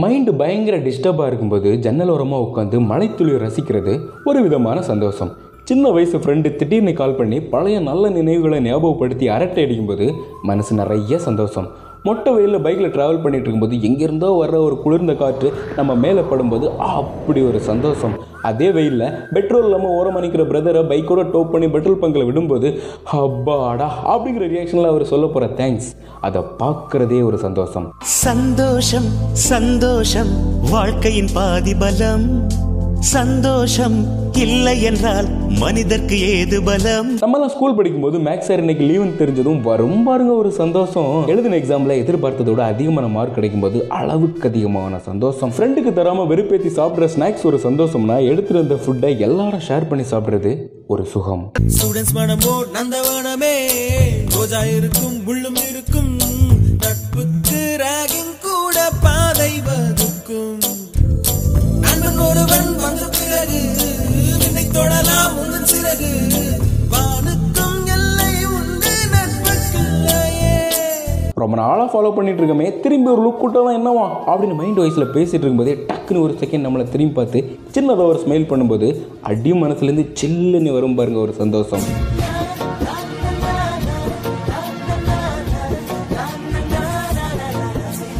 Mind பயங்கர டிஸ்டர்பாக இருக்கும்போது ஜன்னல் ஓரமாக உட்காந்து மலைத்துளியை ரசிக்கிறது ஒரு விதமான சந்தோஷம். சின்ன வயசு ஃப்ரெண்டு திடீர்னு கால் பண்ணி பழைய நல்ல நினைவுகளை ஞாபகப்படுத்தி அரட்டை அடிக்கும்போது மனசு நிறைய சந்தோஷம். மொட்டை வெயிலில் பைக்கில் ட்ராவல் பண்ணிட்டு இருக்கும்போது எங்கேருந்தோ வர்ற ஒரு குளிர்ந்த காற்று நம்ம மேலே படும்போது அப்படி ஒரு சந்தோஷம். அதே வெயிலில் பெட்ரோல் இல்லாமல் ஓரம் அணிக்கிற பிரதரை பைக்கோட டோப் பண்ணி பெட்ரோல் பங்கில் விடும்போது அப்பாடா அப்படிங்கிற ரியாக்ஷனில் அவர் சொல்ல போகிற தேங்க்ஸ் அதை பார்க்குறதே ஒரு சந்தோஷம். சந்தோஷம் சந்தோஷம் வாழ்க்கையின் பாதி பலம் சந்தோஷம் இல்லை என்றால் மனிதர்க்கு ஏது பலம்? நம்மலாம் ஸ்கூல் படிக்கும்போது மேக்ஸ் சார் இன்னைக்கு லீவுன்னு தெரிஞ்சதும் வரும் பாருங்க ஒரு சந்தோஷம். எழுதின எக்ஸாம்ல எதிர்பார்த்ததோட அதிகமான மார்க் கிடைக்கும்போது அளவுக்கு அதிகமான சந்தோஷம். ஃப்ரெண்டுக்கு தராம வெறுப்பேத்தி சாப்பிட்ற ஸ்நாக்ஸ் ஒரு சந்தோஷம்னா எடுத்துட்டு வந்த ஃபுட்டை எல்லாரும் ஷேர் பண்ணி சாப்பிடுறது ஒரு சுகம். ஸ்டூடெண்ட்ஸ் மனமோ நந்தவனமே. ரோஜா இருக்கும் முள்ளும் இருக்கும். நட்புக்கு ரொம்ப நாளாக ஃபாலோ பண்ணிட்டு இருக்கமே திரும்பி ஒரு லுக் கூட்டலாம் என்னவா? அப்படின்னு மைண்ட் வாய்ஸில் பேசிகிட்டு இருக்கும்போதே டக்குன்னு ஒரு செகண்ட் நம்மளை திரும்பி பார்த்து சின்னதாக ஒரு ஸ்மைல் பண்ணும்போது அடியும் மனசுலேருந்து சில்லுன்னு வரும் பாருங்க ஒரு சந்தோஷம்.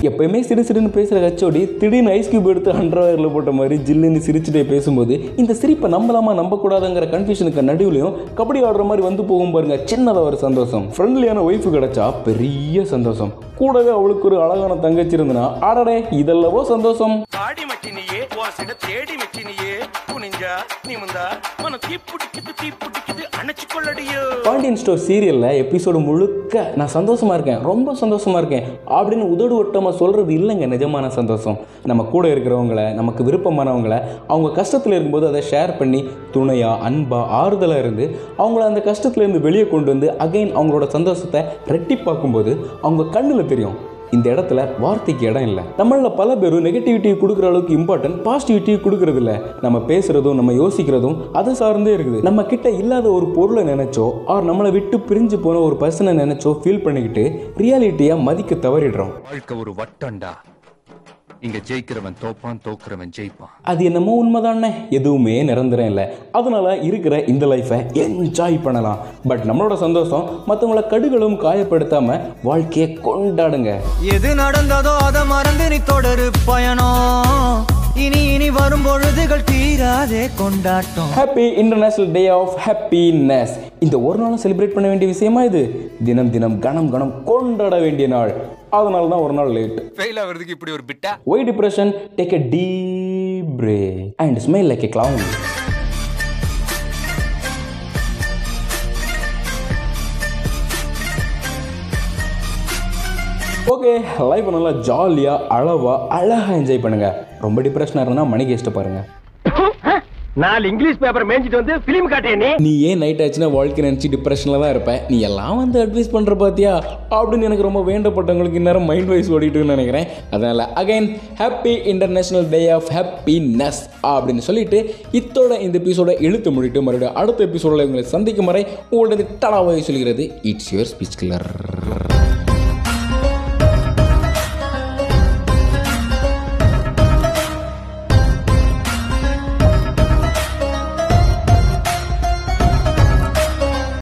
எப்பயுமே சிறு சிறுன்னு பேசுகிற கச்சோடி திடீர்னு ஐஸ் கியூப் எடுத்து அண்டர்வேரில் போட்ட மாதிரி ஜில்லுன்னு சிரிச்சுட்டே பேசும்போது இந்த சிரிப்பை நம்பலாமா நம்பக்கூடாதுங்கிற கன்ஃபியூஷனுக்கு நடுவுலையும் கபடி ஆடுற மாதிரி வந்து போகும் பாருங்க சின்னதாக ஒரு சந்தோஷம். ஃப்ரெண்ட்லியான ஒய்ஃபு கிடைச்சா பெரிய சந்தோஷம். கூடவே அவளுக்கு ஒரு அழகான தங்கச்சி இருந்தனா ஆடடே இதெல்லவோ சந்தோஷம். ஆடி வாசிட தேடி மச்சினியே குனிஞ்சா நிமிந்தா மனம் தீ பிடிக்குது தீ பிடிக்குது அணைச்சு கொள்ளடியோ பாண்டியன் ஸ்டோர் சீரியலில் எபிசோடு முழுக்க நான் சந்தோஷமா இருக்கேன் ரொம்ப சந்தோஷமா இருக்கேன் அப்படின்னு உதடு ஒட்டமாக சொல்றது இல்லைங்க நிஜமான சந்தோஷம். நம்ம கூட இருக்கிறவங்கள நமக்கு விருப்பமானவங்கள அவங்க கஷ்டத்தில் இருக்கும்போது அதை ஷேர் பண்ணி துணையா அன்பாக ஆறுதலாக இருந்து அவங்கள அந்த கஷ்டத்துலேருந்து வெளியே கொண்டு வந்து அகைன் அவங்களோட சந்தோஷத்தை ரெட்டிப்பாக்கும்போது அவங்க கண்ணில் தெரியும். இந்த இடத்துல வார்த்தைக்கு இடம் இல்லை. தமிழில் பல பேரும் நெகட்டிவிட்டி கொடுக்குற அளவுக்கு இம்பார்ட்டன்ட் பாசிட்டிவிட்டி கொடுக்கறது இல்லை. நம்ம பேசுகிறதும் நம்ம யோசிக்கிறதும் அதை சார்ந்தே இருக்குது. நம்ம கிட்ட இல்லாத ஒரு பொருளை நினைச்சோ ஆர் நம்மளை விட்டு பிரிஞ்சு போன ஒரு பர்சனை நினைச்சோ ஃபீல் பண்ணிக்கிட்டு ரியாலிட்டியை மதிக்க தவறிடுறோம். வாழ்க்கை ஒரு வட்டண்டா இங்க ஜெயிக்கிறவன் தோப்பான் தோக்குறவன் ஜெயிப்பான். அது என்னமோ உண்மைதானே? எதுவுமே நிரந்தரம் இல்லை அதனால இருக்கிற இந்த லைஃப்பை என்ஜாய் பண்ணலாம். பட் நம்மளோட சந்தோஷம் மற்றவங்கள கடுகளும் காயப்படுத்தாம வாழ்க்கையை கொண்டாடுங்க. எது நடந்ததோ அதை மறந்து நீ தொடரு பயணம். இனி இனி வரும் பொழுதுகள் தீராதே கொண்டாட்டம். Happy international day of happiness இந்த ஒரு நாளும் செலிப்ரேட் பண்ண வேண்டிய விஷயமா இது? தினம் தினம் கணம் கணம் கொண்டாட வேண்டிய நாள். அதனால தான் ஒரு நாள் லேட் ஃபெயில் ஆகிறதுக்கு இப்படி ஒரு பிட்டா? Why depression take a deep breath and smile like a clown. Okay life நல்லா ஜாலியாக அளவா அழகாக என்ஜாய் பண்ணுங்க. ரொம்ப டிப்ரெஷனாக இருந்தால் மணி கேஸ்ட்டு பாருங்க. நாலு இங்கிலீஷ் பேப்பர் மேய்ஞ்சிட்டு வந்து பிலிம் காட்டிய நீ? ஏன் நைட் ஆச்சுன்னா வாழ்க்கை நினச்சி டிப்ரெஷனில் தான் இருப்ப. நீ எல்லாம் வந்து அட்வைஸ் பண்ணுற பார்த்தியா அப்படின்னு எனக்கு ரொம்ப வேண்டப்பட்டவங்களுக்கு இந்நேரம் மைண்ட் வைஸ் ஓடிட்டுன்னு நினைக்கிறேன். அதனால் again happy international day of happiness அப்படின்னு சொல்லிட்டு இத்தோட இந்த எபிசோட இழுத்து முடிட்டு மறுபடியும் அடுத்த எபிசோடில் உங்களை சந்திக்கும் வரை உங்களது டலாவாய் சொல்கிறது இட்ஸ் யுவர் ஸ்பீச் கிளர்